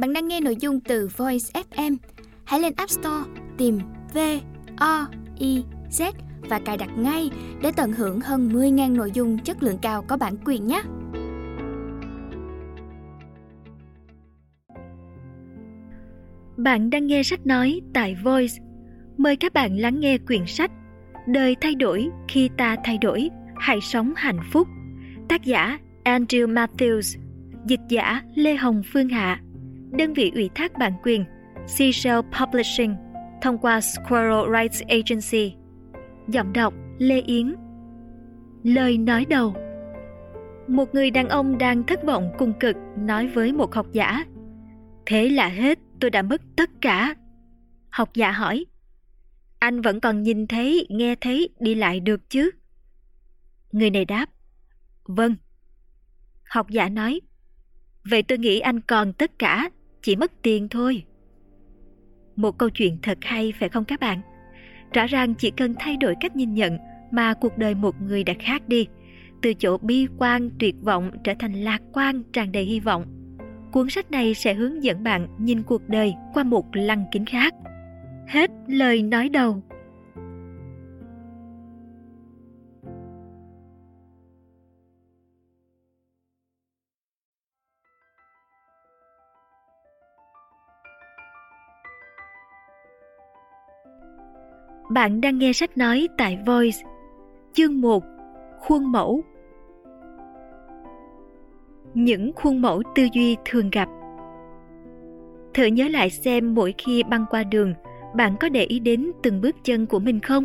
Bạn đang nghe nội dung từ Voice FM. Hãy lên App Store tìm V O I Z và cài đặt ngay để tận hưởng hơn 10.000 nội dung chất lượng cao có bản quyền nhé. Bạn đang nghe sách nói tại Voice. Mời các bạn lắng nghe quyển sách Đời thay đổi khi ta thay đổi, hãy sống hạnh phúc. Tác giả Andrew Matthews, dịch giả Lê Hồng Phương Hạ, đơn vị ủy thác bản quyền Seashell Publishing thông qua Squirrel Rights Agency. Giọng đọc Lê Yến Lời nói đầu Một người đàn ông đang thất vọng cùng cực nói với một học giả Thế là hết, tôi đã mất tất cả. Học giả hỏi Anh vẫn còn nhìn thấy, nghe thấy, đi lại được chứ? Người này đáp Vâng. Học giả nói Vậy tôi nghĩ anh còn tất cả, chỉ mất tiền thôi. Một câu chuyện thật hay phải không các bạn? Rõ ràng chỉ cần thay đổi cách nhìn nhận mà cuộc đời một người đã khác đi. Từ chỗ bi quan, tuyệt vọng trở thành lạc quan, tràn đầy hy vọng. Cuốn sách này sẽ hướng dẫn bạn nhìn cuộc đời qua một lăng kính khác. Hết lời nói đầu. Bạn đang nghe sách nói tại Voice. Chương 1. Khuôn mẫu Những khuôn mẫu tư duy thường gặp Thử nhớ lại xem mỗi khi băng qua đường, bạn có để ý đến từng bước chân của mình không?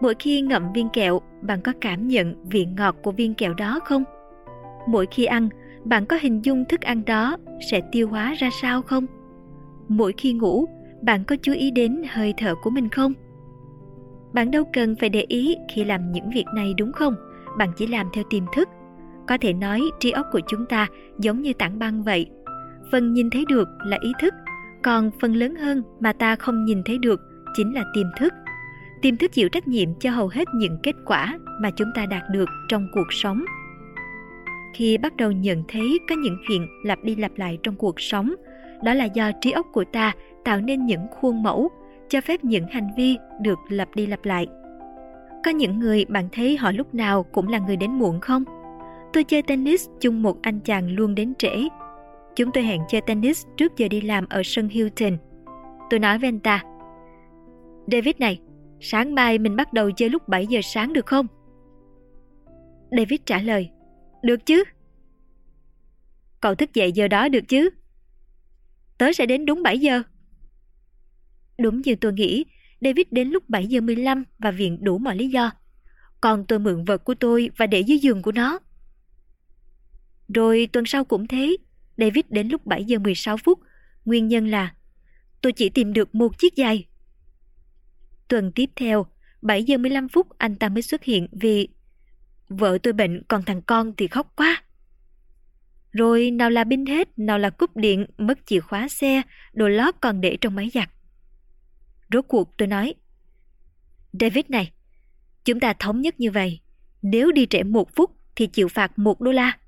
Mỗi khi ngậm viên kẹo, bạn có cảm nhận vị ngọt của viên kẹo đó không? Mỗi khi ăn, bạn có hình dung thức ăn đó sẽ tiêu hóa ra sao không? Mỗi khi ngủ, bạn có chú ý đến hơi thở của mình không? Bạn đâu cần phải để ý khi làm những việc này đúng không? Bạn chỉ làm theo tiềm thức. Có thể nói, trí óc của chúng ta giống như tảng băng vậy. Phần nhìn thấy được là ý thức, còn phần lớn hơn mà ta không nhìn thấy được chính là tiềm thức. Tiềm thức chịu trách nhiệm cho hầu hết những kết quả mà chúng ta đạt được trong cuộc sống. Khi bắt đầu nhận thấy có những chuyện lặp đi lặp lại trong cuộc sống, đó là do trí óc của ta tạo nên những khuôn mẫu cho phép những hành vi được lặp đi lặp lại. Có những người bạn thấy họ lúc nào cũng là người đến muộn không? Tôi chơi tennis chung một anh chàng luôn đến trễ. Chúng tôi hẹn chơi tennis trước giờ đi làm ở sân Hilton. Tôi nói với anh ta, David này, sáng mai mình bắt đầu chơi lúc 7 giờ sáng được không? David trả lời, được chứ. Cậu thức dậy giờ đó được chứ? Tớ sẽ đến đúng 7 giờ. Đúng như tôi nghĩ, David đến lúc 7 giờ 15 và viện đủ mọi lý do. Còn tôi mượn vật của tôi và để dưới giường của nó. Rồi tuần sau cũng thế, David đến lúc 7 giờ 16 phút. Nguyên nhân là tôi chỉ tìm được một chiếc giày. Tuần tiếp theo, 7 giờ 15 phút anh ta mới xuất hiện vì vợ tôi bệnh còn thằng con thì khóc quá. Rồi nào là pin hết, nào là cúp điện, mất chìa khóa xe, đồ lót còn để trong máy giặt. Rốt cuộc tôi nói, David này, chúng ta thống nhất như vậy. Nếu đi trễ một phút thì chịu phạt một đô la.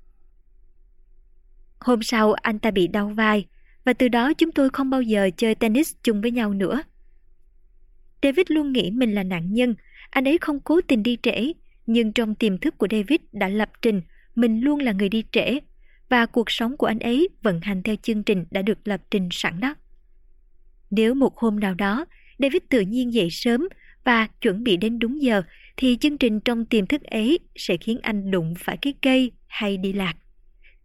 Hôm sau anh ta bị đau vai và từ đó chúng tôi không bao giờ chơi tennis chung với nhau nữa. David luôn nghĩ mình là nạn nhân, anh ấy không cố tình đi trễ, nhưng trong tiềm thức của David đã lập trình mình luôn là người đi trễ và cuộc sống của anh ấy vận hành theo chương trình đã được lập trình sẵn đó. Nếu một hôm nào đó David tự nhiên dậy sớm và chuẩn bị đến đúng giờ thì chương trình trong tiềm thức ấy sẽ khiến anh đụng phải cái cây hay đi lạc.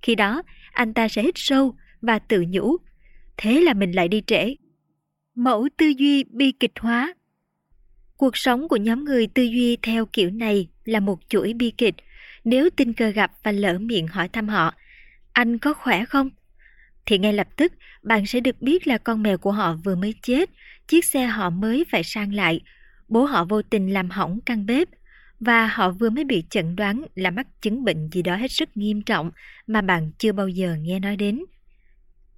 Khi đó, anh ta sẽ hít sâu và tự nhủ, thế là mình lại đi trễ. Mẫu tư duy bi kịch hóa Cuộc sống của nhóm người tư duy theo kiểu này là một chuỗi bi kịch. Nếu tình cờ gặp và lỡ miệng hỏi thăm họ, anh có khỏe không? Thì ngay lập tức bạn sẽ được biết là con mèo của họ vừa mới chết chiếc xe họ mới phải sang lại, bố họ vô tình làm hỏng căn bếp và họ vừa mới bị chẩn đoán là mắc chứng bệnh gì đó hết sức nghiêm trọng mà bạn chưa bao giờ nghe nói đến.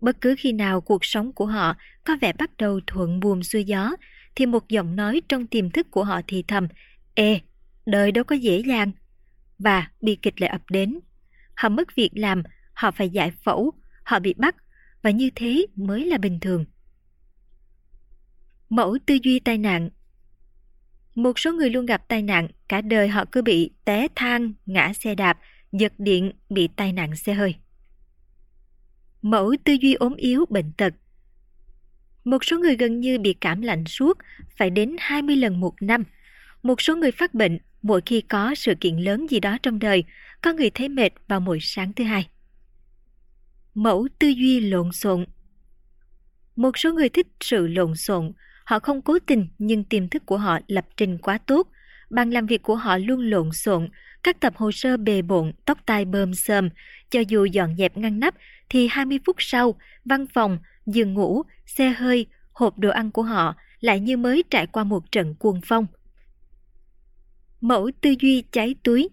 Bất cứ khi nào cuộc sống của họ có vẻ bắt đầu thuận buồm xuôi gió, thì một giọng nói trong tiềm thức của họ thì thầm, Ê, đời đâu có dễ dàng. Và bi kịch lại ập đến. Họ mất việc làm, họ phải giải phẫu, họ bị bắt, và như thế mới là bình thường. Mẫu tư duy tai nạn Một số người luôn gặp tai nạn, cả đời họ cứ bị té thang, ngã xe đạp, giật điện, bị tai nạn xe hơi. Mẫu tư duy ốm yếu, bệnh tật Một số người gần như bị cảm lạnh suốt, phải đến 20 lần một năm. Một số người phát bệnh mỗi khi có sự kiện lớn gì đó trong đời, có người thấy mệt vào mỗi sáng thứ hai. Mẫu tư duy lộn xộn Một số người thích sự lộn xộn, họ không cố tình nhưng tiềm thức của họ lập trình quá tốt, bàn làm việc của họ luôn lộn xộn, các tập hồ sơ bề bộn, tóc tai bơm xơm. Cho dù dọn dẹp ngăn nắp thì 20 phút sau, văn phòng, giường ngủ, xe hơi, hộp đồ ăn của họ lại như mới trải qua một trận cuồng phong. Mẫu tư duy cháy túi.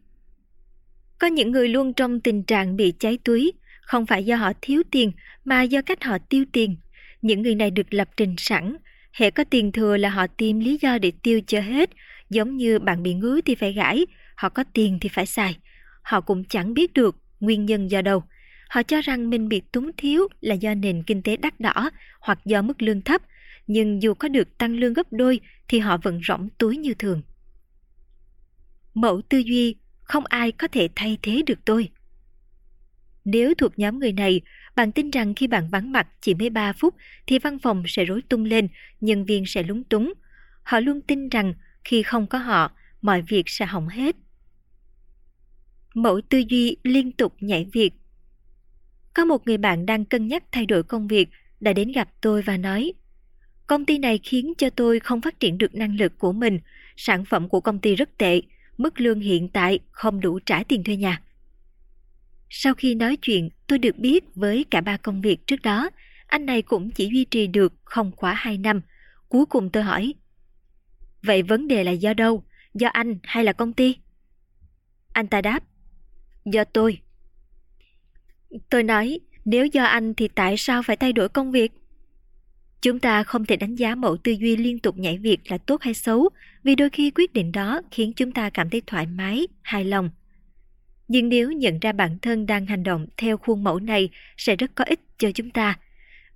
Có những người luôn trong tình trạng bị cháy túi, không phải do họ thiếu tiền mà do cách họ tiêu tiền. Những người này được lập trình sẵn, hệ có tiền thừa là họ tìm lý do để tiêu cho hết, giống như bạn bị ngứa thì phải gãi, họ có tiền thì phải xài. Họ cũng chẳng biết được nguyên nhân do đâu. Họ cho rằng mình bị túng thiếu là do nền kinh tế đắt đỏ hoặc do mức lương thấp, nhưng dù có được tăng lương gấp đôi thì họ vẫn rỗng túi như thường. Mẫu tư duy, không ai có thể thay thế được tôi. Nếu thuộc nhóm người này, bạn tin rằng khi bạn vắng mặt chỉ mới 3 phút thì văn phòng sẽ rối tung lên, nhân viên sẽ lúng túng. Họ luôn tin rằng khi không có họ, mọi việc sẽ hỏng hết. Mẫu tư duy liên tục nhảy việc Có một người bạn đang cân nhắc thay đổi công việc đã đến gặp tôi và nói Công ty này khiến cho tôi không phát triển được năng lực của mình, sản phẩm của công ty rất tệ, mức lương hiện tại không đủ trả tiền thuê nhà. Sau khi nói chuyện, tôi được biết với cả ba công việc trước đó, anh này cũng chỉ duy trì được không quá 2 năm. Cuối cùng tôi hỏi, Vậy vấn đề là do đâu? Do anh hay là công ty? Anh ta đáp, Do tôi. Tôi nói, nếu do anh thì tại sao phải thay đổi công việc? Chúng ta không thể đánh giá mẫu tư duy liên tục nhảy việc là tốt hay xấu, vì đôi khi quyết định đó khiến chúng ta cảm thấy thoải mái, hài lòng. Nhưng nếu nhận ra bản thân đang hành động theo khuôn mẫu này sẽ rất có ích cho chúng ta.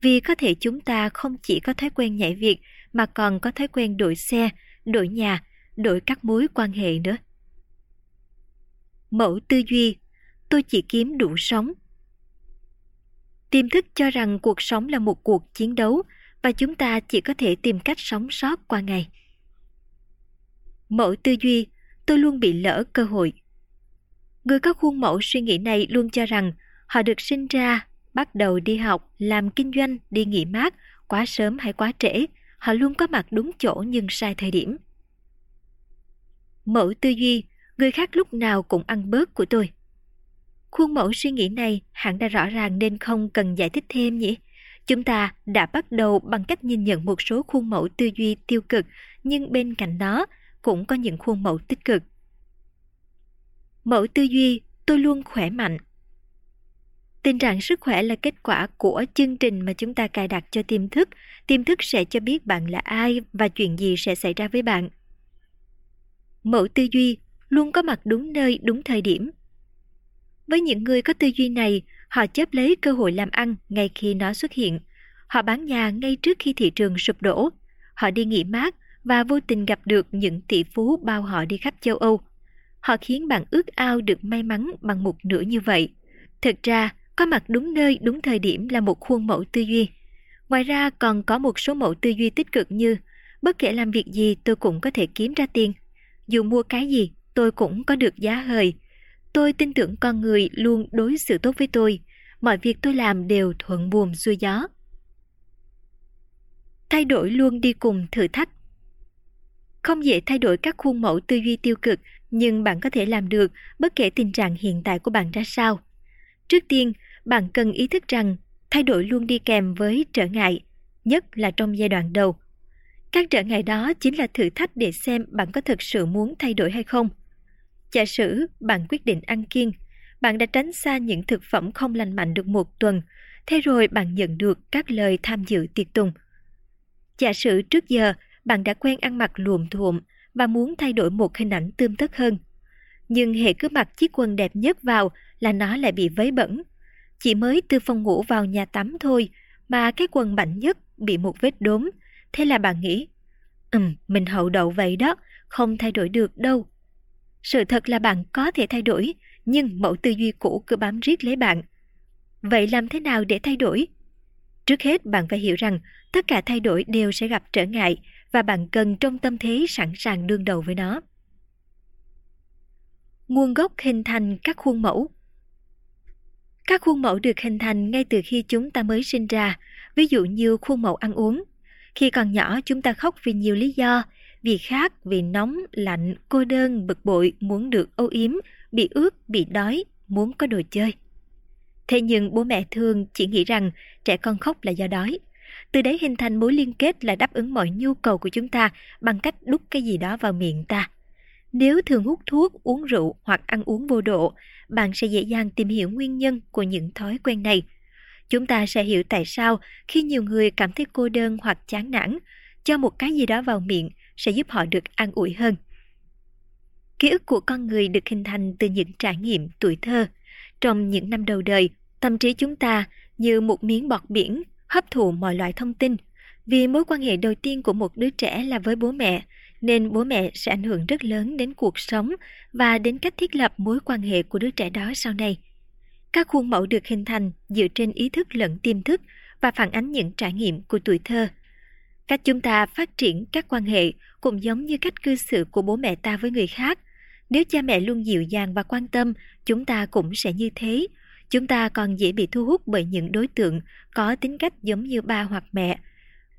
Vì có thể chúng ta không chỉ có thói quen nhảy việc mà còn có thói quen đổi xe, đổi nhà, đổi các mối quan hệ nữa. Mẫu tư duy, tôi chỉ kiếm đủ sống. Tiềm thức cho rằng cuộc sống là một cuộc chiến đấu và chúng ta chỉ có thể tìm cách sống sót qua ngày. Mẫu tư duy, tôi luôn bị lỡ cơ hội. Người có khuôn mẫu suy nghĩ này luôn cho rằng họ được sinh ra, bắt đầu đi học, làm kinh doanh, đi nghỉ mát, quá sớm hay quá trễ, họ luôn có mặt đúng chỗ nhưng sai thời điểm. Mẫu tư duy, người khác lúc nào cũng ăn bớt của tôi. Khuôn mẫu suy nghĩ này hẳn đã rõ ràng nên không cần giải thích thêm nhỉ? Chúng ta đã bắt đầu bằng cách nhìn nhận một số khuôn mẫu tư duy tiêu cực, nhưng bên cạnh đó cũng có những khuôn mẫu tích cực. Mẫu tư duy, tôi luôn khỏe mạnh. Tình trạng sức khỏe là kết quả của chương trình mà chúng ta cài đặt cho tiềm thức. Tiềm thức sẽ cho biết bạn là ai và chuyện gì sẽ xảy ra với bạn. Mẫu tư duy luôn có mặt đúng nơi, đúng thời điểm. Với những người có tư duy này, họ chấp lấy cơ hội làm ăn ngay khi nó xuất hiện. Họ bán nhà ngay trước khi thị trường sụp đổ. Họ đi nghỉ mát và vô tình gặp được những tỷ phú bao họ đi khắp châu Âu. Họ khiến bạn ước ao được may mắn bằng một nửa như vậy. Thực ra, có mặt đúng nơi, đúng thời điểm là một khuôn mẫu tư duy. Ngoài ra còn có một số mẫu tư duy tích cực như bất kể làm việc gì tôi cũng có thể kiếm ra tiền. Dù mua cái gì, tôi cũng có được giá hời. Tôi tin tưởng con người luôn đối xử tốt với tôi. Mọi việc tôi làm đều thuận buồm xuôi gió. Thay đổi luôn đi cùng thử thách. Không dễ thay đổi các khuôn mẫu tư duy tiêu cực, nhưng bạn có thể làm được bất kể tình trạng hiện tại của bạn ra sao. Trước tiên, bạn cần ý thức rằng thay đổi luôn đi kèm với trở ngại, nhất là trong giai đoạn đầu. Các trở ngại đó chính là thử thách để xem bạn có thực sự muốn thay đổi hay không. Giả sử bạn quyết định ăn kiêng, bạn đã tránh xa những thực phẩm không lành mạnh được một tuần, thế rồi bạn nhận được các lời tham dự tiệc tùng. Giả sử trước giờ bạn đã quen ăn mặc luộm thuộm và muốn thay đổi một hình ảnh tươm tất hơn. Nhưng hệ cứ mặc chiếc quần đẹp nhất vào là nó lại bị vấy bẩn. Chỉ mới từ phòng ngủ vào nhà tắm thôi mà cái quần mạnh nhất bị một vết đốm. Thế là bạn nghĩ, ừm, mình hậu đậu vậy đó, không thay đổi được đâu. Sự thật là bạn có thể thay đổi, nhưng mẫu tư duy cũ cứ bám riết lấy bạn. Vậy làm thế nào để thay đổi? Trước hết bạn phải hiểu rằng tất cả thay đổi đều sẽ gặp trở ngại và bạn cần trong tâm thế sẵn sàng đương đầu với nó. Nguồn gốc hình thành các khuôn mẫu Các khuôn mẫu được hình thành ngay từ khi chúng ta mới sinh ra, ví dụ như khuôn mẫu ăn uống. Khi còn nhỏ chúng ta khóc vì nhiều lý do, vì khát, vì nóng, lạnh, cô đơn, bực bội, muốn được âu yếm, bị ướt, bị đói, muốn có đồ chơi. Thế nhưng bố mẹ thường chỉ nghĩ rằng trẻ con khóc là do đói. Từ đấy hình thành mối liên kết là đáp ứng mọi nhu cầu của chúng ta bằng cách đút cái gì đó vào miệng ta. Nếu thường hút thuốc, uống rượu hoặc ăn uống vô độ, bạn sẽ dễ dàng tìm hiểu nguyên nhân của những thói quen này. Chúng ta sẽ hiểu tại sao khi nhiều người cảm thấy cô đơn hoặc chán nản, cho một cái gì đó vào miệng sẽ giúp họ được an ủi hơn. Ký ức của con người được hình thành từ những trải nghiệm tuổi thơ. Trong những năm đầu đời, tâm trí chúng ta như một miếng bọt biển hấp thụ mọi loại thông tin. Vì mối quan hệ đầu tiên của một đứa trẻ là với bố mẹ, nên bố mẹ sẽ ảnh hưởng rất lớn đến cuộc sống và đến cách thiết lập mối quan hệ của đứa trẻ đó sau này. Các khuôn mẫu được hình thành dựa trên ý thức lẫn tiềm thức và phản ánh những trải nghiệm của tuổi thơ. Cách chúng ta phát triển các quan hệ cũng giống như cách cư xử của bố mẹ ta với người khác. Nếu cha mẹ luôn dịu dàng và quan tâm, chúng ta cũng sẽ như thế. Chúng ta còn dễ bị thu hút bởi những đối tượng có tính cách giống như ba hoặc mẹ.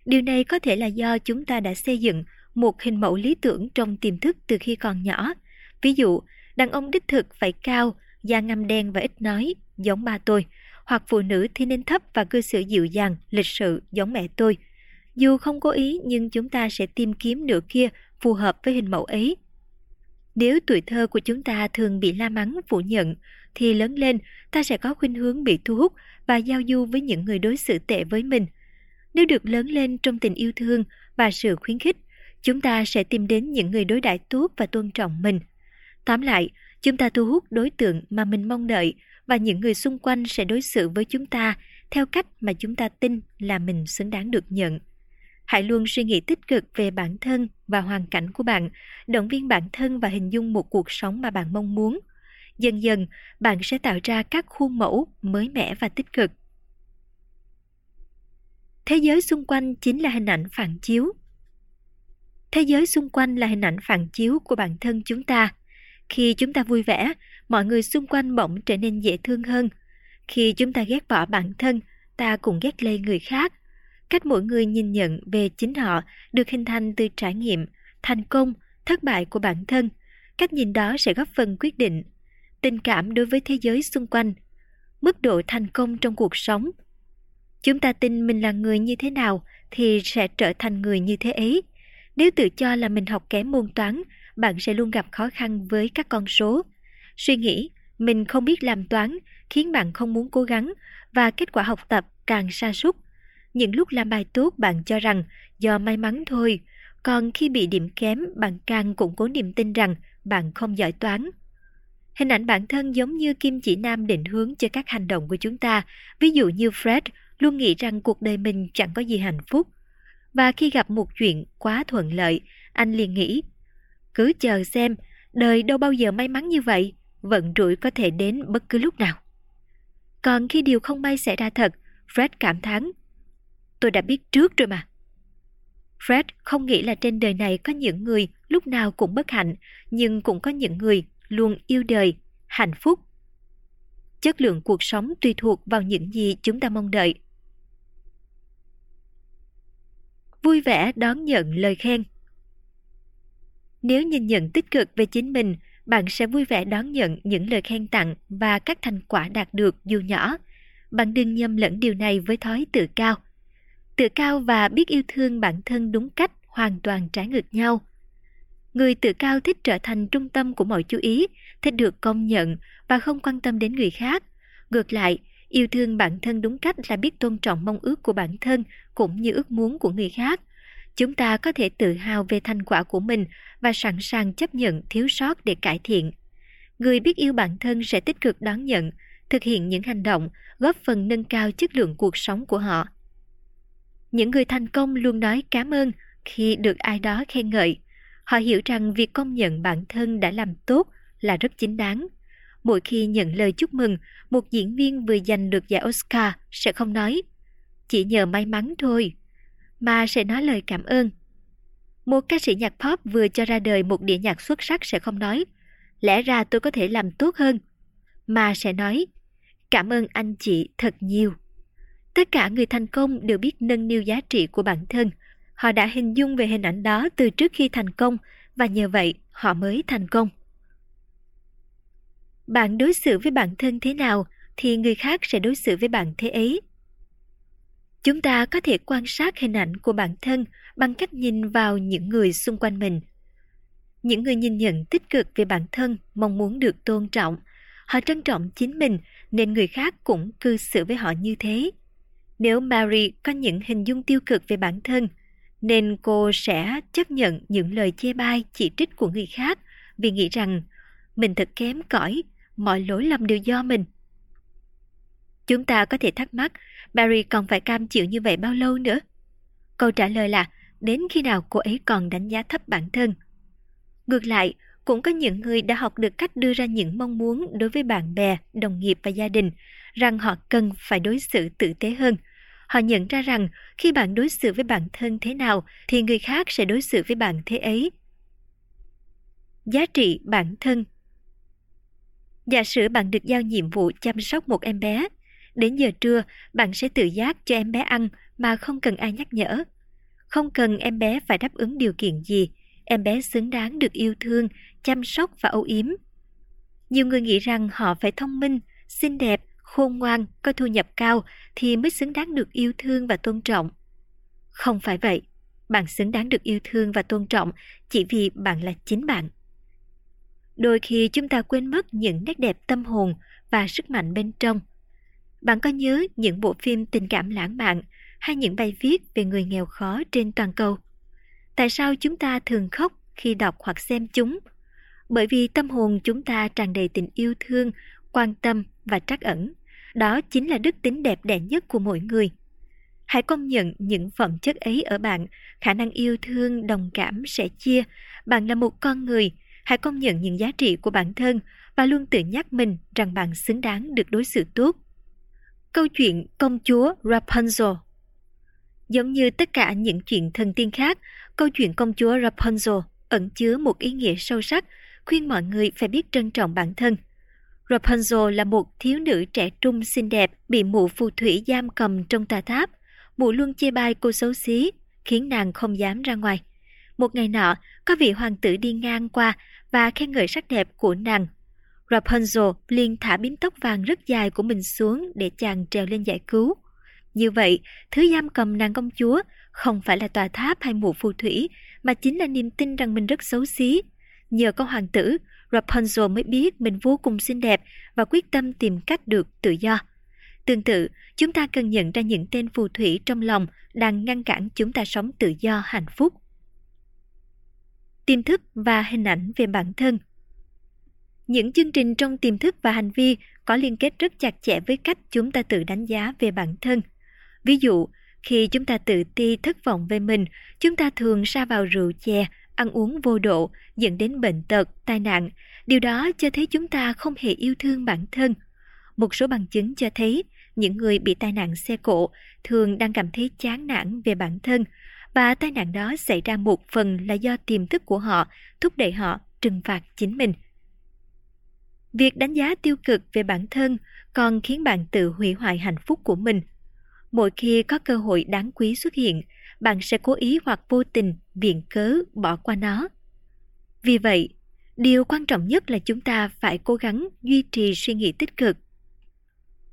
Điều này có thể là do chúng ta đã xây dựng một hình mẫu lý tưởng trong tiềm thức từ khi còn nhỏ. Ví dụ, đàn ông đích thực phải cao, da ngăm đen và ít nói, giống ba tôi, hoặc phụ nữ thì nên thấp và cư xử dịu dàng, lịch sự, giống mẹ tôi. Dù không cố ý nhưng chúng ta sẽ tìm kiếm nửa kia phù hợp với hình mẫu ấy. Nếu tuổi thơ của chúng ta thường bị la mắng, phủ nhận, thì lớn lên ta sẽ có khuynh hướng bị thu hút và giao du với những người đối xử tệ với mình. Nếu được lớn lên trong tình yêu thương và sự khuyến khích, chúng ta sẽ tìm đến những người đối đãi tốt và tôn trọng mình. Tóm lại, chúng ta thu hút đối tượng mà mình mong đợi và những người xung quanh sẽ đối xử với chúng ta theo cách mà chúng ta tin là mình xứng đáng được nhận. Hãy luôn suy nghĩ tích cực về bản thân và hoàn cảnh của bạn, động viên bản thân và hình dung một cuộc sống mà bạn mong muốn. Dần dần, bạn sẽ tạo ra các khuôn mẫu mới mẻ và tích cực. Thế giới xung quanh chính là hình ảnh phản chiếu. Thế giới xung quanh là hình ảnh phản chiếu của bản thân chúng ta. Khi chúng ta vui vẻ, mọi người xung quanh bỗng trở nên dễ thương hơn. Khi chúng ta ghét bỏ bản thân, ta cũng ghét lây người khác cách mỗi người nhìn nhận về chính họ được hình thành từ trải nghiệm thành công thất bại của bản thân cách nhìn đó sẽ góp phần quyết định tình cảm đối với thế giới xung quanh mức độ thành công trong cuộc sống. Chúng ta tin mình là người như thế nào thì sẽ trở thành người như thế ấy. Nếu tự cho là mình học kém môn toán bạn sẽ luôn gặp khó khăn với các con số. Suy nghĩ mình không biết làm toán khiến bạn không muốn cố gắng và kết quả học tập càng sa sút. Những lúc làm bài tốt bạn cho rằng do may mắn thôi, còn khi bị điểm kém bạn càng củng cố niềm tin rằng bạn không giỏi toán. Hình ảnh bản thân giống như kim chỉ nam định hướng cho các hành động của chúng ta. Ví dụ như Fred luôn nghĩ rằng cuộc đời mình chẳng có gì hạnh phúc. Và khi gặp một chuyện quá thuận lợi, anh liền nghĩ, cứ chờ xem, đời đâu bao giờ may mắn như vậy, vận rủi có thể đến bất cứ lúc nào. Còn khi điều không may xảy ra thật, Fred cảm thán tôi đã biết trước rồi mà. Fred không nghĩ là trên đời này có những người lúc nào cũng bất hạnh, nhưng cũng có những người luôn yêu đời, hạnh phúc. Chất lượng cuộc sống tùy thuộc vào những gì chúng ta mong đợi. Vui vẻ đón nhận lời khen Nếu nhìn nhận tích cực về chính mình, bạn sẽ vui vẻ đón nhận những lời khen tặng và các thành quả đạt được dù nhỏ. Bạn đừng nhầm lẫn điều này với thói tự cao – tự cao và biết yêu thương bản thân đúng cách hoàn toàn trái ngược nhau người tự cao thích trở thành trung tâm của mọi chú ý, thích được công nhận và không quan tâm đến người khác. Ngược lại, yêu thương bản thân đúng cách là biết tôn trọng mong ước của bản thân cũng như ước muốn của người khác. Chúng ta có thể tự hào về thành quả của mình và sẵn sàng chấp nhận thiếu sót để cải thiện. Người biết yêu bản thân sẽ tích cực đón nhận, thực hiện những hành động, góp phần nâng cao chất lượng cuộc sống của họ. Những người thành công luôn nói cảm ơn khi được ai đó khen ngợi. Họ hiểu rằng việc công nhận bản thân đã làm tốt là rất chính đáng. Mỗi khi nhận lời chúc mừng, một diễn viên vừa giành được giải Oscar sẽ không nói chỉ nhờ may mắn thôi, mà sẽ nói lời cảm ơn. Một ca sĩ nhạc pop vừa cho ra đời một đĩa nhạc xuất sắc sẽ không nói lẽ ra tôi có thể làm tốt hơn, mà sẽ nói cảm ơn anh chị thật nhiều. Tất cả người thành công đều biết nâng niu giá trị của bản thân. Họ đã hình dung về hình ảnh đó từ trước khi thành công và nhờ vậy họ mới thành công. Bạn đối xử với bản thân thế nào thì người khác sẽ đối xử với bạn thế ấy. Chúng ta có thể quan sát hình ảnh của bản thân bằng cách nhìn vào những người xung quanh mình. Những người nhìn nhận tích cực về bản thân mong muốn được tôn trọng. Họ trân trọng chính mình nên người khác cũng cư xử với họ như thế. Nếu Mary có những hình dung tiêu cực về bản thân, nên cô sẽ chấp nhận những lời chê bai, chỉ trích của người khác vì nghĩ rằng mình thật kém cỏi, mọi lỗi lầm đều do mình. Chúng ta có thể thắc mắc, Barry còn phải cam chịu như vậy bao lâu nữa? Câu trả lời là, đến khi nào cô ấy còn đánh giá thấp bản thân. Ngược lại, cũng có những người đã học được cách đưa ra những mong muốn đối với bạn bè, đồng nghiệp và gia đình, rằng họ cần phải đối xử tử tế hơn. Họ nhận ra rằng khi bạn đối xử với bản thân thế nào thì người khác sẽ đối xử với bạn thế ấy. Giá trị bản thân Giả sử bạn được giao nhiệm vụ chăm sóc một em bé, đến giờ trưa bạn sẽ tự giác cho em bé ăn mà không cần ai nhắc nhở. Không cần em bé phải đáp ứng điều kiện gì, em bé xứng đáng được yêu thương, chăm sóc và âu yếm. Nhiều người nghĩ rằng họ phải thông minh, xinh đẹp, khôn ngoan, có thu nhập cao thì mới xứng đáng được yêu thương và tôn trọng. Không phải vậy, bạn xứng đáng được yêu thương và tôn trọng chỉ vì bạn là chính bạn. Đôi khi chúng ta quên mất những nét đẹp tâm hồn và sức mạnh bên trong. Bạn có nhớ những bộ phim tình cảm lãng mạn hay những bài viết về người nghèo khó trên toàn cầu? Tại sao chúng ta thường khóc khi đọc hoặc xem chúng? Bởi vì tâm hồn chúng ta tràn đầy tình yêu thương, quan tâm và trắc ẩn. Đó chính là đức tính đẹp đẽ nhất của mỗi người. Hãy công nhận những phẩm chất ấy ở bạn, khả năng yêu thương, đồng cảm, sẻ chia. Bạn là một con người, hãy công nhận những giá trị của bản thân và luôn tự nhắc mình rằng bạn xứng đáng được đối xử tốt. Câu chuyện công chúa Rapunzel Giống như tất cả những chuyện thần tiên khác, câu chuyện công chúa Rapunzel ẩn chứa một ý nghĩa sâu sắc, khuyên mọi người phải biết trân trọng bản thân. Rapunzel là một thiếu nữ trẻ trung xinh đẹp bị mụ phù thủy giam cầm trong tà tháp. Mụ luôn chê bai cô xấu xí, khiến nàng không dám ra ngoài. Một ngày nọ, có vị hoàng tử đi ngang qua và khen ngợi sắc đẹp của nàng. Rapunzel liền thả bím tóc vàng rất dài của mình xuống để chàng trèo lên giải cứu. Như vậy, thứ giam cầm nàng công chúa không phải là tòa tháp hay mụ phù thủy, mà chính là niềm tin rằng mình rất xấu xí. Nhờ có hoàng tử, Rapunzel mới biết mình vô cùng xinh đẹp và quyết tâm tìm cách được tự do. Tương tự, chúng ta cần nhận ra những tên phù thủy trong lòng đang ngăn cản chúng ta sống tự do hạnh phúc. Tiềm thức và hình ảnh về bản thân Những chương trình trong tiềm thức và hành vi có liên kết rất chặt chẽ với cách chúng ta tự đánh giá về bản thân. Ví dụ, khi chúng ta tự ti thất vọng về mình, chúng ta thường sa vào rượu chè, ăn uống vô độ, dẫn đến bệnh tật, tai nạn. Điều đó cho thấy chúng ta không hề yêu thương bản thân. Một số bằng chứng cho thấy những người bị tai nạn xe cộ thường đang cảm thấy chán nản về bản thân và tai nạn đó xảy ra một phần là do tiềm thức của họ thúc đẩy họ trừng phạt chính mình. Việc đánh giá tiêu cực về bản thân còn khiến bạn tự hủy hoại hạnh phúc của mình – Mỗi khi có cơ hội đáng quý xuất hiện, bạn sẽ cố ý hoặc vô tình viện cớ bỏ qua nó. Vì vậy, điều quan trọng nhất là chúng ta phải cố gắng duy trì suy nghĩ tích cực.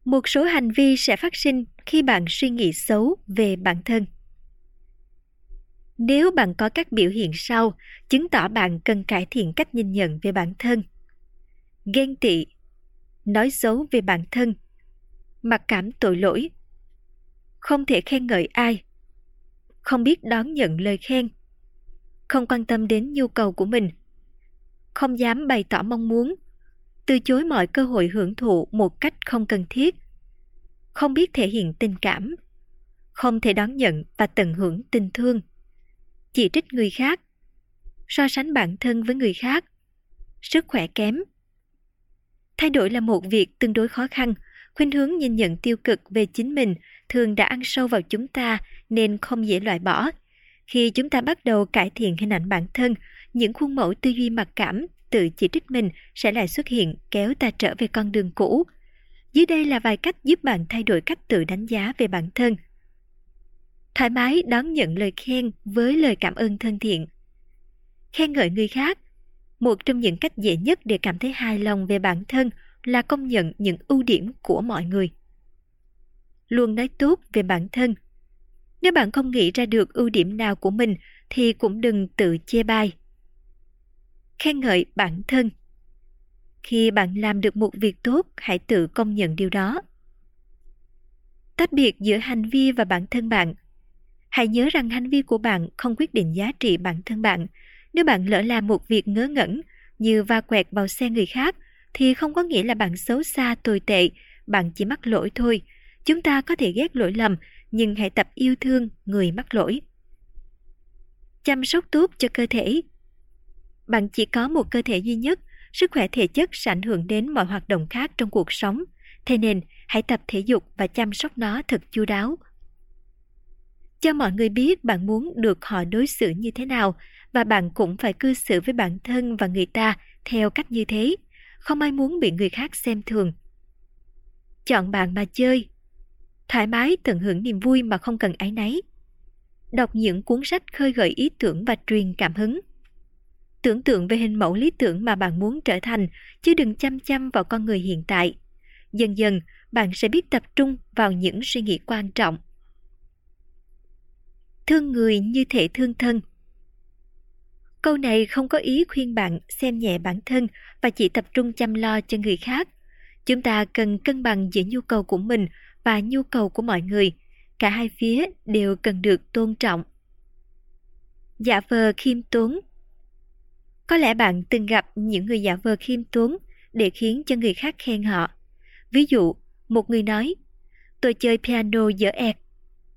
Một số hành vi sẽ phát sinh khi bạn suy nghĩ xấu về bản thân. Nếu bạn có các biểu hiện sau, chứng tỏ bạn cần cải thiện cách nhìn nhận về bản thân. Ghen tị, nói xấu về bản thân, mặc cảm tội lỗi, không thể khen ngợi ai không biết đón nhận lời khen. Không quan tâm đến nhu cầu của mình. Không dám bày tỏ mong muốn. Từ chối mọi cơ hội hưởng thụ một cách không cần thiết. Không biết thể hiện tình cảm. Không thể đón nhận và tận hưởng tình thương. Chỉ trích người khác, so sánh bản thân với người khác, sức khỏe kém. Thay đổi là một việc tương đối khó khăn, khuynh hướng nhìn nhận tiêu cực về chính mình thường đã ăn sâu vào chúng ta nên không dễ loại bỏ. Khi chúng ta bắt đầu cải thiện hình ảnh bản thân, những khuôn mẫu tư duy mặc cảm, tự chỉ trích mình sẽ lại xuất hiện kéo ta trở về con đường cũ. Dưới đây là vài cách giúp bạn thay đổi cách tự đánh giá về bản thân. Thoải mái đón nhận lời khen với lời cảm ơn thân thiện. Khen ngợi người khác một trong những cách dễ nhất để cảm thấy hài lòng về bản thân là công nhận những ưu điểm của mọi người. Luôn nói tốt về bản thân. Nếu bạn không nghĩ ra được ưu điểm nào của mình thì cũng đừng tự chê bai. Khen ngợi bản thân. Khi bạn làm được một việc tốt, hãy tự công nhận điều đó. Tách biệt giữa hành vi và bản thân bạn. Hãy nhớ rằng hành vi của bạn không quyết định giá trị bản thân bạn. Nếu bạn lỡ làm một việc ngớ ngẩn như va quẹt vào xe người khác thì không có nghĩa là bạn xấu xa tồi tệ, bạn chỉ mắc lỗi thôi. Chúng ta có thể ghét lỗi lầm, nhưng hãy tập yêu thương người mắc lỗi. Chăm sóc tốt cho cơ thể. Bạn chỉ có một cơ thể duy nhất, sức khỏe thể chất sẽ ảnh hưởng đến mọi hoạt động khác trong cuộc sống. Thế nên, hãy tập thể dục và chăm sóc nó thật chu đáo. Cho mọi người biết bạn muốn được họ đối xử như thế nào và bạn cũng phải cư xử với bản thân và người ta theo cách như thế không ai muốn bị người khác xem thường. Chọn bạn mà chơi. Thoải mái tận hưởng niềm vui mà không cần áy náy. Đọc những cuốn sách khơi gợi ý tưởng và truyền cảm hứng. Tưởng tượng về hình mẫu lý tưởng mà bạn muốn trở thành, chứ đừng chăm chăm vào con người hiện tại. Dần dần, bạn sẽ biết tập trung vào những suy nghĩ quan trọng. Thương người như thể thương thân Câu này không có ý khuyên bạn xem nhẹ bản thân và chỉ tập trung chăm lo cho người khác. Chúng ta cần cân bằng giữa nhu cầu của mình và nhu cầu của mọi người. Cả hai phía đều cần được tôn trọng. Giả vờ khiêm tốn Có lẽ bạn từng gặp những người giả vờ khiêm tốn để khiến cho người khác khen họ. Ví dụ, một người nói, tôi chơi piano dở ẹt.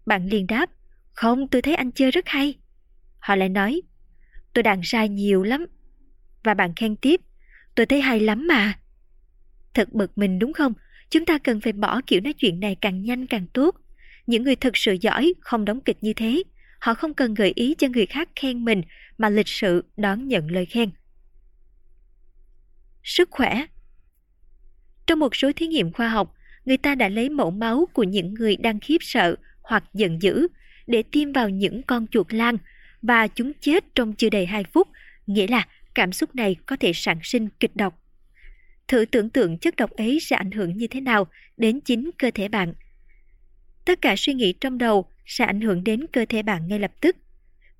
Bạn liền đáp, không, tôi thấy anh chơi rất hay. Họ lại nói, tôi đàn sai nhiều lắm. Và bạn khen tiếp, tôi thấy hay lắm mà. Thật bực mình đúng không? Chúng ta cần phải bỏ kiểu nói chuyện này càng nhanh càng tốt. Những người thực sự giỏi không đóng kịch như thế. Họ không cần gợi ý cho người khác khen mình mà lịch sự đón nhận lời khen. Sức khỏe Trong một số thí nghiệm khoa học, người ta đã lấy mẫu máu của những người đang khiếp sợ hoặc giận dữ để tiêm vào những con chuột lang và chúng chết trong chưa đầy 2 phút, nghĩa là cảm xúc này có thể sản sinh kịch độc. Thử tưởng tượng chất độc ấy sẽ ảnh hưởng như thế nào đến chính cơ thể bạn. Tất cả suy nghĩ trong đầu sẽ ảnh hưởng đến cơ thể bạn ngay lập tức.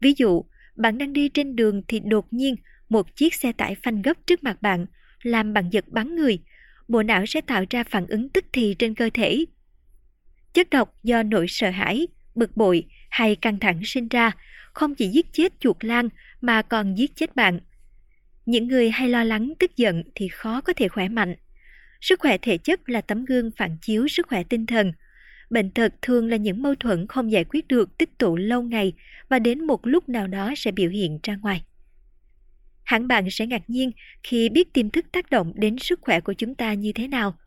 Ví dụ, bạn đang đi trên đường thì đột nhiên một chiếc xe tải phanh gấp trước mặt bạn, làm bạn giật bắn người. Bộ não sẽ tạo ra phản ứng tức thì trên cơ thể. Chất độc do nỗi sợ hãi, bực bội hay căng thẳng sinh ra không chỉ giết chết chuột lang mà còn giết chết bạn. Những người hay lo lắng tức giận thì khó có thể khỏe mạnh. Sức khỏe thể chất là tấm gương phản chiếu sức khỏe tinh thần. Bệnh tật thường là những mâu thuẫn không giải quyết được tích tụ lâu ngày và đến một lúc nào đó sẽ biểu hiện ra ngoài. Hẳn bạn sẽ ngạc nhiên khi biết tiềm thức tác động đến sức khỏe của chúng ta như thế nào.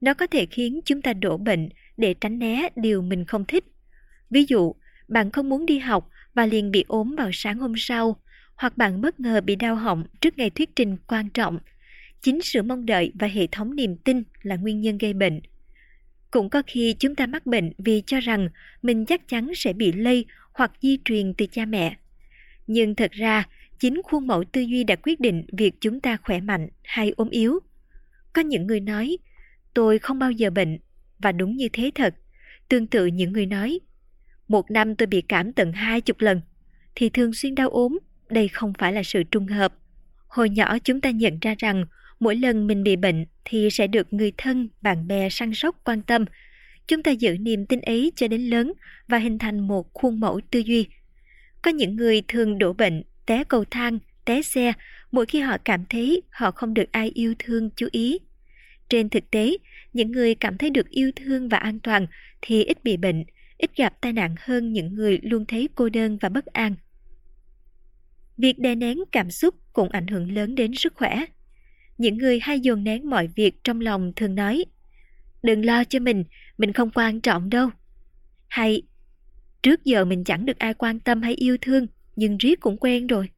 Nó có thể khiến chúng ta đổ bệnh để tránh né điều mình không thích. Ví dụ, bạn không muốn đi học và liền bị ốm vào sáng hôm sau, hoặc bạn bất ngờ bị đau họng trước ngày thuyết trình quan trọng. Chính sự mong đợi và hệ thống niềm tin là nguyên nhân gây bệnh. Cũng có khi chúng ta mắc bệnh vì cho rằng mình chắc chắn sẽ bị lây hoặc di truyền từ cha mẹ. Nhưng thật ra, chính khuôn mẫu tư duy đã quyết định việc chúng ta khỏe mạnh hay ốm yếu. Có những người nói, tôi không bao giờ bệnh, và đúng như thế thật. Tương tự những người nói, một năm tôi bị cảm tận hai chục lần, thì thường xuyên đau ốm, đây không phải là sự trùng hợp. Hồi nhỏ chúng ta nhận ra rằng mỗi lần mình bị bệnh thì sẽ được người thân, bạn bè săn sóc quan tâm. Chúng ta giữ niềm tin ấy cho đến lớn và hình thành một khuôn mẫu tư duy. Có những người thường đổ bệnh, té cầu thang, té xe mỗi khi họ cảm thấy họ không được ai yêu thương chú ý. Trên thực tế, những người cảm thấy được yêu thương và an toàn thì ít bị bệnh ít gặp tai nạn hơn những người luôn thấy cô đơn và bất an. Việc đè nén cảm xúc cũng ảnh hưởng lớn đến sức khỏe. Những người hay dồn nén mọi việc trong lòng thường nói Đừng lo cho mình, mình không quan trọng đâu. Hay trước giờ mình chẳng được ai quan tâm hay yêu thương, nhưng riết cũng quen rồi.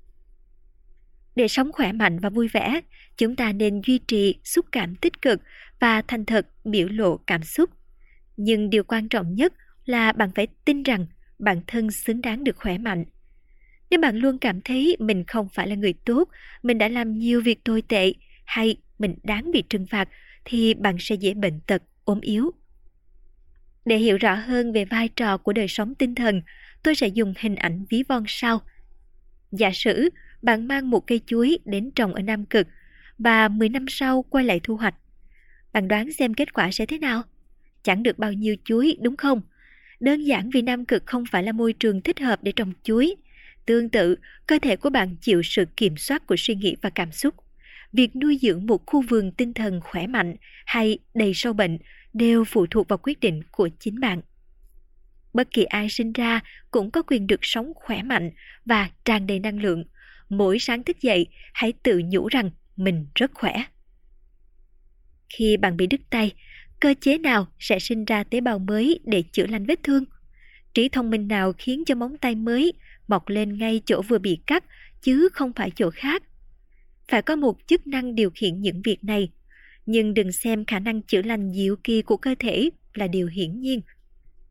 Để sống khỏe mạnh và vui vẻ, chúng ta nên duy trì xúc cảm tích cực và thành thật biểu lộ cảm xúc. Nhưng điều quan trọng nhất là bạn phải tin rằng bản thân xứng đáng được khỏe mạnh. Nếu bạn luôn cảm thấy mình không phải là người tốt, mình đã làm nhiều việc tồi tệ hay mình đáng bị trừng phạt thì bạn sẽ dễ bệnh tật, ốm yếu. Để hiểu rõ hơn về vai trò của đời sống tinh thần, tôi sẽ dùng hình ảnh ví von sau. Giả sử bạn mang một cây chuối đến trồng ở Nam Cực và 10 năm sau quay lại thu hoạch. Bạn đoán xem kết quả sẽ thế nào? Chẳng được bao nhiêu chuối đúng không? Đơn giản vì Nam Cực không phải là môi trường thích hợp để trồng chuối. Tương tự, cơ thể của bạn chịu sự kiểm soát của suy nghĩ và cảm xúc. Việc nuôi dưỡng một khu vườn tinh thần khỏe mạnh hay đầy sâu bệnh đều phụ thuộc vào quyết định của chính bạn. Bất kỳ ai sinh ra cũng có quyền được sống khỏe mạnh và tràn đầy năng lượng. Mỗi sáng thức dậy, hãy tự nhủ rằng mình rất khỏe. Khi bạn bị đứt tay, cơ chế nào sẽ sinh ra tế bào mới để chữa lành vết thương? Trí thông minh nào khiến cho móng tay mới mọc lên ngay chỗ vừa bị cắt chứ không phải chỗ khác? Phải có một chức năng điều khiển những việc này, nhưng đừng xem khả năng chữa lành diệu kỳ của cơ thể là điều hiển nhiên.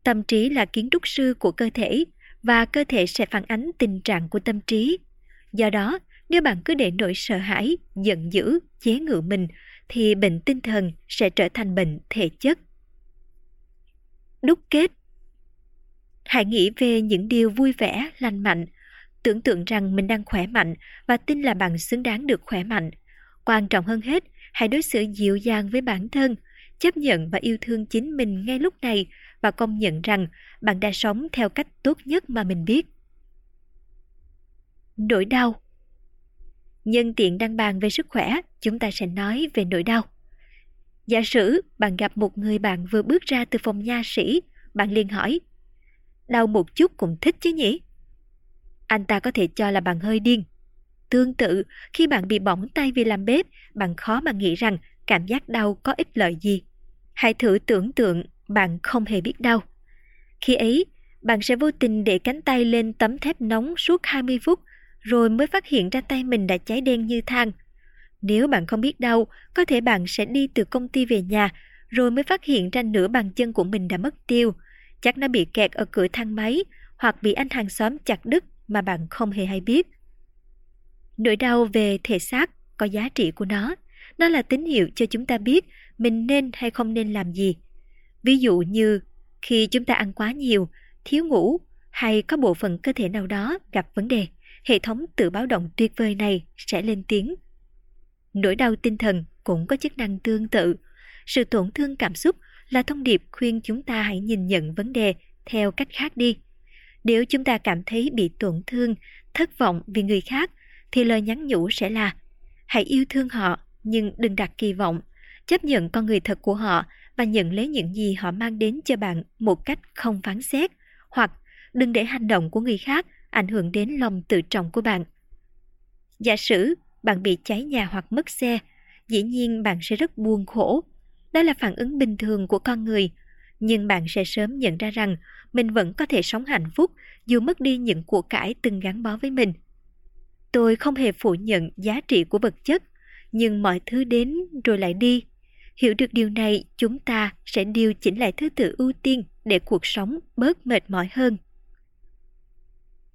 Tâm trí là kiến trúc sư của cơ thể và cơ thể sẽ phản ánh tình trạng của tâm trí. Do đó, nếu bạn cứ để nỗi sợ hãi, giận dữ, chế ngự mình thì bệnh tinh thần sẽ trở thành bệnh thể chất. Đúc kết Hãy nghĩ về những điều vui vẻ, lành mạnh, tưởng tượng rằng mình đang khỏe mạnh và tin là bạn xứng đáng được khỏe mạnh. Quan trọng hơn hết, hãy đối xử dịu dàng với bản thân, chấp nhận và yêu thương chính mình ngay lúc này và công nhận rằng bạn đã sống theo cách tốt nhất mà mình biết. Nỗi đau Nhân tiện đăng bàn về sức khỏe, chúng ta sẽ nói về nỗi đau. Giả sử bạn gặp một người bạn vừa bước ra từ phòng nha sĩ, bạn liền hỏi Đau một chút cũng thích chứ nhỉ? Anh ta có thể cho là bạn hơi điên. Tương tự, khi bạn bị bỏng tay vì làm bếp, bạn khó mà nghĩ rằng cảm giác đau có ích lợi gì. Hãy thử tưởng tượng bạn không hề biết đau. Khi ấy, bạn sẽ vô tình để cánh tay lên tấm thép nóng suốt 20 phút rồi mới phát hiện ra tay mình đã cháy đen như than. Nếu bạn không biết đau, có thể bạn sẽ đi từ công ty về nhà rồi mới phát hiện ra nửa bàn chân của mình đã mất tiêu. Chắc nó bị kẹt ở cửa thang máy hoặc bị anh hàng xóm chặt đứt mà bạn không hề hay biết. Nỗi đau về thể xác có giá trị của nó. Nó là tín hiệu cho chúng ta biết mình nên hay không nên làm gì. Ví dụ như khi chúng ta ăn quá nhiều, thiếu ngủ hay có bộ phận cơ thể nào đó gặp vấn đề, hệ thống tự báo động tuyệt vời này sẽ lên tiếng. Nỗi đau tinh thần cũng có chức năng tương tự. Sự tổn thương cảm xúc là thông điệp khuyên chúng ta hãy nhìn nhận vấn đề theo cách khác đi. Nếu chúng ta cảm thấy bị tổn thương, thất vọng vì người khác, thì lời nhắn nhủ sẽ là hãy yêu thương họ nhưng đừng đặt kỳ vọng, chấp nhận con người thật của họ và nhận lấy những gì họ mang đến cho bạn một cách không phán xét, hoặc đừng để hành động của người khác ảnh hưởng đến lòng tự trọng của bạn. Giả sử bạn bị cháy nhà hoặc mất xe, dĩ nhiên bạn sẽ rất buồn khổ. Đó là phản ứng bình thường của con người, nhưng bạn sẽ sớm nhận ra rằng mình vẫn có thể sống hạnh phúc dù mất đi những của cải từng gắn bó với mình. Tôi không hề phủ nhận giá trị của vật chất, nhưng mọi thứ đến rồi lại đi. Hiểu được điều này, chúng ta sẽ điều chỉnh lại thứ tự ưu tiên để cuộc sống bớt mệt mỏi hơn.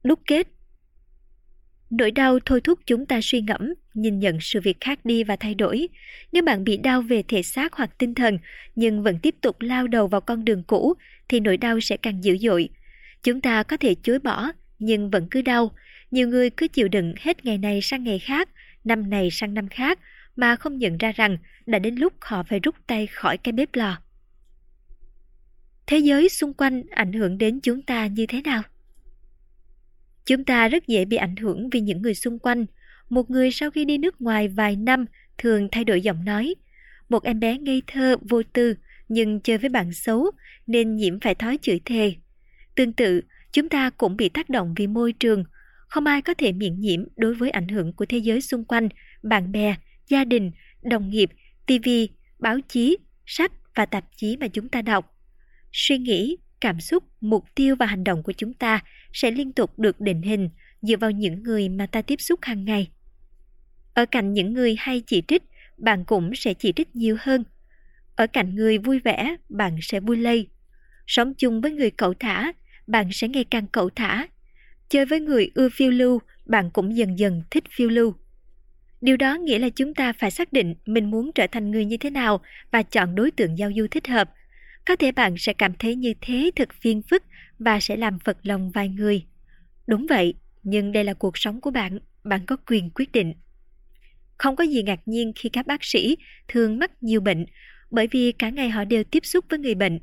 Đúc kết Nỗi đau thôi thúc chúng ta suy ngẫm, nhìn nhận sự việc khác đi và thay đổi. Nếu bạn bị đau về thể xác hoặc tinh thần, nhưng vẫn tiếp tục lao đầu vào con đường cũ, thì nỗi đau sẽ càng dữ dội. Chúng ta có thể chối bỏ, nhưng vẫn cứ đau. Nhiều người cứ chịu đựng hết ngày này sang ngày khác, năm này sang năm khác, mà không nhận ra rằng đã đến lúc họ phải rút tay khỏi cái bếp lò. Thế giới xung quanh ảnh hưởng đến chúng ta như thế nào? Chúng ta rất dễ bị ảnh hưởng vì những người xung quanh. Một người sau khi đi nước ngoài vài năm thường thay đổi giọng nói. Một em bé ngây thơ, vô tư, nhưng chơi với bạn xấu nên nhiễm phải thói chửi thề. Tương tự, chúng ta cũng bị tác động vì môi trường. Không ai có thể miễn nhiễm đối với ảnh hưởng của thế giới xung quanh, bạn bè, gia đình, đồng nghiệp, TV, báo chí, sách và tạp chí mà chúng ta đọc. Suy nghĩ, cảm xúc, mục tiêu và hành động của chúng ta sẽ liên tục được định hình dựa vào những người mà ta tiếp xúc hàng ngày. Ở cạnh những người hay chỉ trích, bạn cũng sẽ chỉ trích nhiều hơn. Ở cạnh người vui vẻ, bạn sẽ vui lây. Sống chung với người cậu thả, bạn sẽ ngày càng cậu thả. Chơi với người ưa phiêu lưu, bạn cũng dần dần thích phiêu lưu. Điều đó nghĩa là chúng ta phải xác định mình muốn trở thành người như thế nào và chọn đối tượng giao du thích hợp. Có thể bạn sẽ cảm thấy như thế thật phiền phức và sẽ làm phật lòng vài người. Đúng vậy, nhưng đây là cuộc sống của bạn, bạn có quyền quyết định. Không có gì ngạc nhiên khi các bác sĩ thường mắc nhiều bệnh bởi vì cả ngày họ đều tiếp xúc với người bệnh.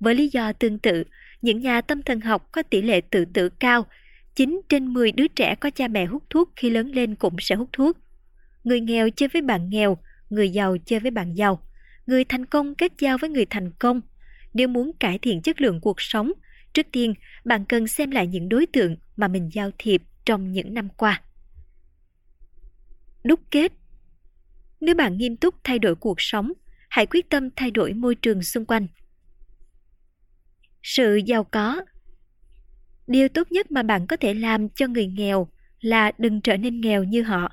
Với lý do tương tự, những nhà tâm thần học có tỷ lệ tự tử cao, 9 trên 10 đứa trẻ có cha mẹ hút thuốc khi lớn lên cũng sẽ hút thuốc. Người nghèo chơi với bạn nghèo, người giàu chơi với bạn giàu. Người thành công kết giao với người thành công. Nếu muốn cải thiện chất lượng cuộc sống, trước tiên bạn cần xem lại những đối tượng mà mình giao thiệp trong những năm qua. Đúc kết Nếu bạn nghiêm túc thay đổi cuộc sống, hãy quyết tâm thay đổi môi trường xung quanh. Sự giàu có Điều tốt nhất mà bạn có thể làm cho người nghèo là đừng trở nên nghèo như họ.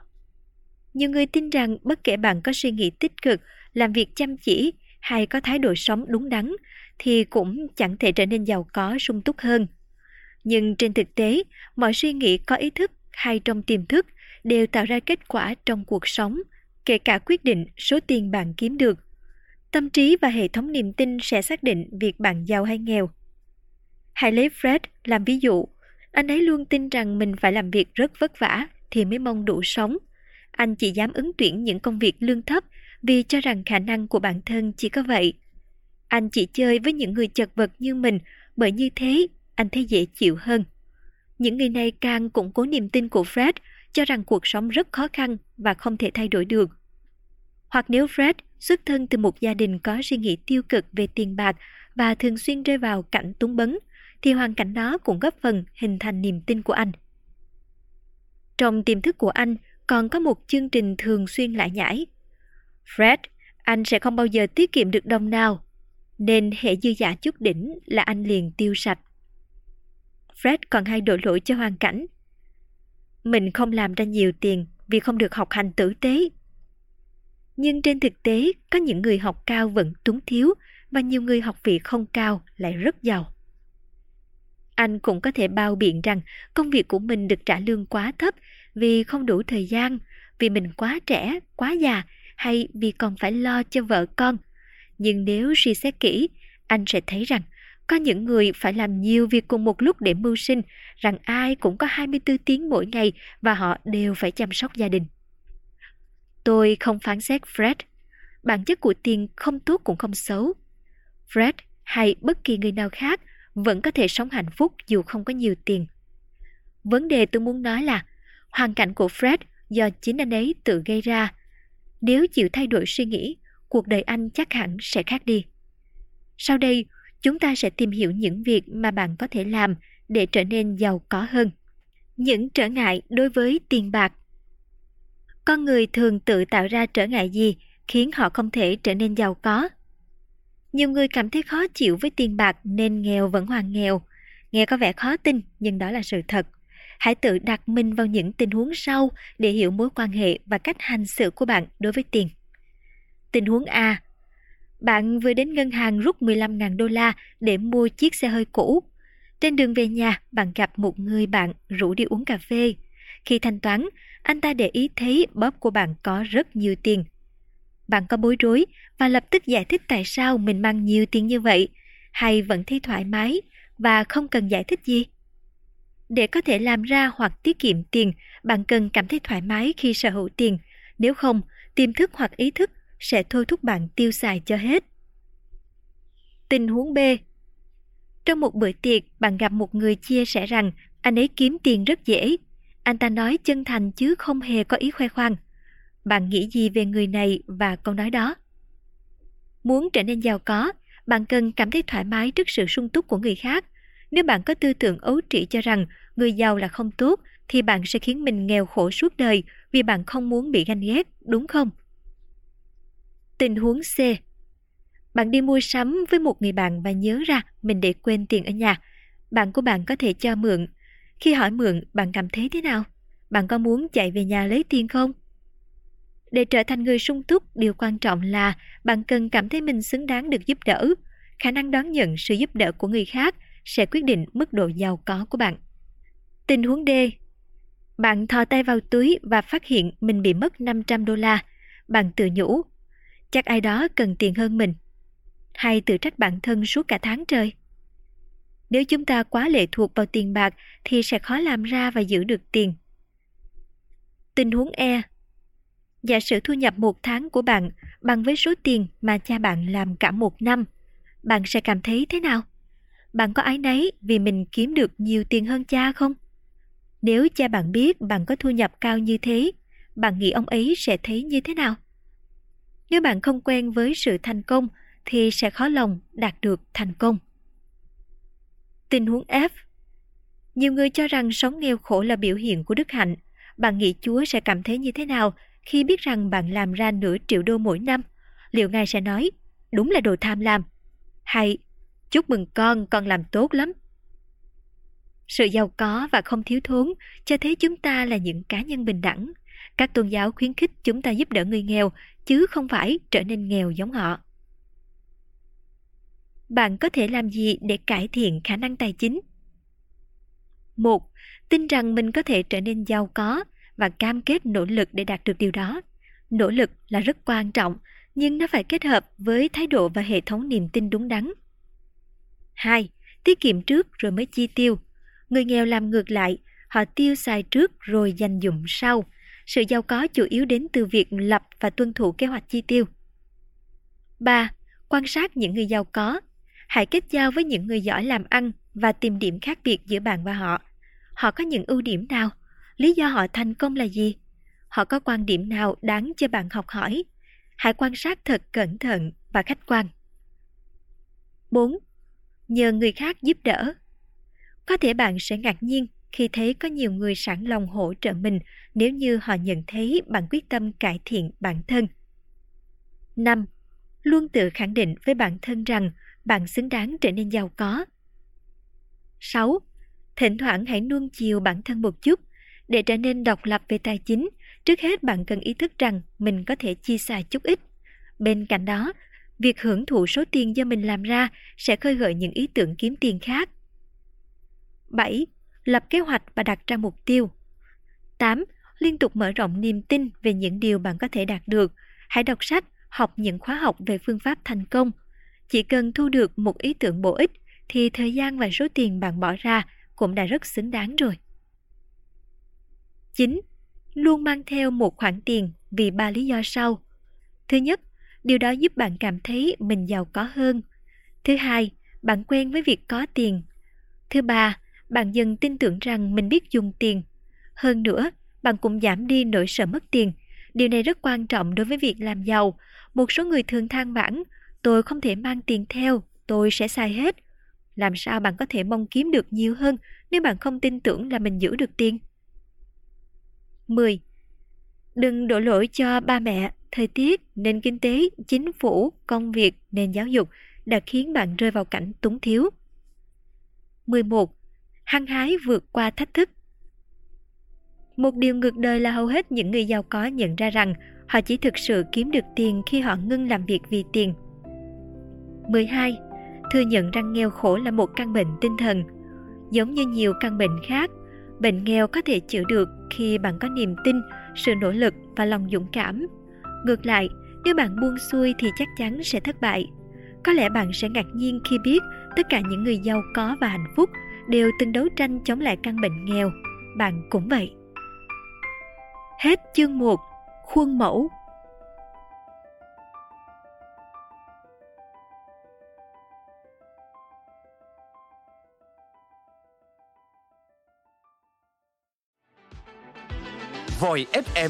Nhiều người tin rằng bất kể bạn có suy nghĩ tích cực, làm việc chăm chỉ hay có thái độ sống đúng đắn thì cũng chẳng thể trở nên giàu có sung túc hơn. Nhưng trên thực tế, mọi suy nghĩ có ý thức hay trong tiềm thức đều tạo ra kết quả trong cuộc sống, kể cả quyết định số tiền bạn kiếm được. Tâm trí và hệ thống niềm tin sẽ xác định việc bạn giàu hay nghèo. Hãy lấy Fred làm ví dụ. Anh ấy luôn tin rằng mình phải làm việc rất vất vả thì mới mong đủ sống. Anh chỉ dám ứng tuyển những công việc lương thấp vì cho rằng khả năng của bản thân chỉ có vậy. Anh chỉ chơi với những người chật vật như mình bởi như thế anh thấy dễ chịu hơn. Những người này càng củng cố niềm tin của Fred cho rằng cuộc sống rất khó khăn và không thể thay đổi được. Hoặc nếu Fred xuất thân từ một gia đình có suy nghĩ tiêu cực về tiền bạc và thường xuyên rơi vào cảnh túng bấn, thì hoàn cảnh đó cũng góp phần hình thành niềm tin của anh. Trong tiềm thức của anh còn có một chương trình thường xuyên lại nhảy. Fred, anh sẽ không bao giờ tiết kiệm được đồng nào, nên hệ dư giả chút đỉnh là anh liền tiêu sạch. Fred còn hay đổ lỗi cho hoàn cảnh. Mình không làm ra nhiều tiền vì không được học hành tử tế. Nhưng trên thực tế, có những người học cao vẫn túng thiếu và nhiều người học vị không cao lại rất giàu. Anh cũng có thể bao biện rằng công việc của mình được trả lương quá thấp vì không đủ thời gian, vì mình quá trẻ, quá già hay vì còn phải lo cho vợ con. Nhưng nếu suy xét kỹ, anh sẽ thấy rằng có những người phải làm nhiều việc cùng một lúc để mưu sinh, rằng ai cũng có 24 tiếng mỗi ngày và họ đều phải chăm sóc gia đình. Tôi không phán xét Fred. Bản chất của tiền không tốt cũng không xấu. Fred hay bất kỳ người nào khác vẫn có thể sống hạnh phúc dù không có nhiều tiền. Vấn đề tôi muốn nói là hoàn cảnh của Fred do chính anh ấy tự gây ra. Nếu chịu thay đổi suy nghĩ, cuộc đời anh chắc hẳn sẽ khác đi. Sau đây, chúng ta sẽ tìm hiểu những việc mà bạn có thể làm để trở nên giàu có hơn. Những trở ngại đối với tiền bạc Con người thường tự tạo ra trở ngại gì khiến họ không thể trở nên giàu có? Nhiều người cảm thấy khó chịu với tiền bạc nên nghèo vẫn hoàn nghèo. Nghe có vẻ khó tin nhưng đó là sự thật. Hãy tự đặt mình vào những tình huống sau để hiểu mối quan hệ và cách hành xử của bạn đối với tiền. Tình huống A Bạn vừa đến ngân hàng rút 15.000 đô la để mua chiếc xe hơi cũ. Trên đường về nhà, bạn gặp một người bạn rủ đi uống cà phê. Khi thanh toán, anh ta để ý thấy bóp của bạn có rất nhiều tiền. Bạn có bối rối và lập tức giải thích tại sao mình mang nhiều tiền như vậy, hay vẫn thấy thoải mái và không cần giải thích gì? Để có thể làm ra hoặc tiết kiệm tiền, bạn cần cảm thấy thoải mái khi sở hữu tiền. Nếu không, tiềm thức hoặc ý thức sẽ thôi thúc bạn tiêu xài cho hết. Tình huống B Trong một bữa tiệc, bạn gặp một người chia sẻ rằng anh ấy kiếm tiền rất dễ. Anh ta nói chân thành chứ không hề có ý khoe khoang. Bạn nghĩ gì về người này và câu nói đó? Muốn trở nên giàu có, bạn cần cảm thấy thoải mái trước sự sung túc của người khác. Nếu bạn có tư tưởng ấu trĩ cho rằng người giàu là không tốt, thì bạn sẽ khiến mình nghèo khổ suốt đời vì bạn không muốn bị ganh ghét, đúng không? Tình huống C Bạn đi mua sắm với một người bạn và nhớ ra mình để quên tiền ở nhà. Bạn của bạn có thể cho mượn. Khi hỏi mượn, bạn cảm thấy thế nào? Bạn có muốn chạy về nhà lấy tiền không? Để trở thành người sung túc, điều quan trọng là bạn cần cảm thấy mình xứng đáng được giúp đỡ. Khả năng đón nhận sự giúp đỡ của người khác sẽ quyết định mức độ giàu có của bạn. Tình huống D. Bạn thò tay vào túi và phát hiện mình bị mất 500 đô la. Bạn tự nhủ, chắc ai đó cần tiền hơn mình. Hay tự trách bản thân suốt cả tháng trời. Nếu chúng ta quá lệ thuộc vào tiền bạc thì sẽ khó làm ra và giữ được tiền. Tình huống E Giả sử thu nhập một tháng của bạn bằng với số tiền mà cha bạn làm cả một năm, bạn sẽ cảm thấy thế nào? Bạn có ái nấy vì mình kiếm được nhiều tiền hơn cha không? Nếu cha bạn biết bạn có thu nhập cao như thế, bạn nghĩ ông ấy sẽ thấy như thế nào? Nếu bạn không quen với sự thành công thì sẽ khó lòng đạt được thành công. Tình huống F Nhiều người cho rằng sống nghèo khổ là biểu hiện của đức hạnh. Bạn nghĩ Chúa sẽ cảm thấy như thế nào khi biết rằng bạn làm ra nửa triệu đô mỗi năm? Liệu Ngài sẽ nói, đúng là đồ tham lam? Hay, chúc mừng con, con làm tốt lắm. Sự giàu có và không thiếu thốn cho thấy chúng ta là những cá nhân bình đẳng. Các tôn giáo khuyến khích chúng ta giúp đỡ người nghèo, chứ không phải trở nên nghèo giống họ. Bạn có thể làm gì để cải thiện khả năng tài chính? Một, tin rằng mình có thể trở nên giàu có và cam kết nỗ lực để đạt được điều đó. Nỗ lực là rất quan trọng, nhưng nó phải kết hợp với thái độ và hệ thống niềm tin đúng đắn. 2. Tiết kiệm trước rồi mới chi tiêu. Người nghèo làm ngược lại, họ tiêu xài trước rồi dành dụm sau. Sự giàu có chủ yếu đến từ việc lập và tuân thủ kế hoạch chi tiêu. 3. Quan sát những người giàu có. Hãy kết giao với những người giỏi làm ăn và tìm điểm khác biệt giữa bạn và họ. Họ có những ưu điểm nào? Lý do họ thành công là gì? Họ có quan điểm nào đáng cho bạn học hỏi? Hãy quan sát thật cẩn thận và khách quan. 4. Nhờ người khác giúp đỡ. Có thể bạn sẽ ngạc nhiên khi thấy có nhiều người sẵn lòng hỗ trợ mình nếu như họ nhận thấy bạn quyết tâm cải thiện bản thân. 5. Luôn tự khẳng định với bản thân rằng bạn xứng đáng trở nên giàu có. 6. Thỉnh thoảng hãy nuông chiều bản thân một chút. Để trở nên độc lập về tài chính, trước hết bạn cần ý thức rằng mình có thể chi xài chút ít. Bên cạnh đó, việc hưởng thụ số tiền do mình làm ra sẽ khơi gợi những ý tưởng kiếm tiền khác. 7. Lập kế hoạch và đặt ra mục tiêu. 8. Liên tục mở rộng niềm tin về những điều bạn có thể đạt được. Hãy đọc sách, học những khóa học về phương pháp thành công. Chỉ cần thu được một ý tưởng bổ ích thì thời gian và số tiền bạn bỏ ra cũng đã rất xứng đáng rồi. 9. Luôn mang theo một khoản tiền vì ba lý do sau. Thứ nhất, điều đó giúp bạn cảm thấy mình giàu có hơn. Thứ hai, bạn quen với việc có tiền. Thứ ba, bạn dần tin tưởng rằng mình biết dùng tiền. Hơn nữa, bạn cũng giảm đi nỗi sợ mất tiền. Điều này rất quan trọng đối với việc làm giàu. Một số người thường than vãn, tôi không thể mang tiền theo, tôi sẽ xài hết. Làm sao bạn có thể mong kiếm được nhiều hơn nếu bạn không tin tưởng là mình giữ được tiền? 10. Đừng đổ lỗi cho ba mẹ, thời tiết, nền kinh tế, chính phủ, công việc, nền giáo dục đã khiến bạn rơi vào cảnh túng thiếu. 11 hăng hái vượt qua thách thức. Một điều ngược đời là hầu hết những người giàu có nhận ra rằng họ chỉ thực sự kiếm được tiền khi họ ngưng làm việc vì tiền. 12. Thừa nhận rằng nghèo khổ là một căn bệnh tinh thần. Giống như nhiều căn bệnh khác, bệnh nghèo có thể chữa được khi bạn có niềm tin, sự nỗ lực và lòng dũng cảm. Ngược lại, nếu bạn buông xuôi thì chắc chắn sẽ thất bại. Có lẽ bạn sẽ ngạc nhiên khi biết tất cả những người giàu có và hạnh phúc đều từng đấu tranh chống lại căn bệnh nghèo. Bạn cũng vậy. Hết chương 1. Khuôn mẫu Voi FM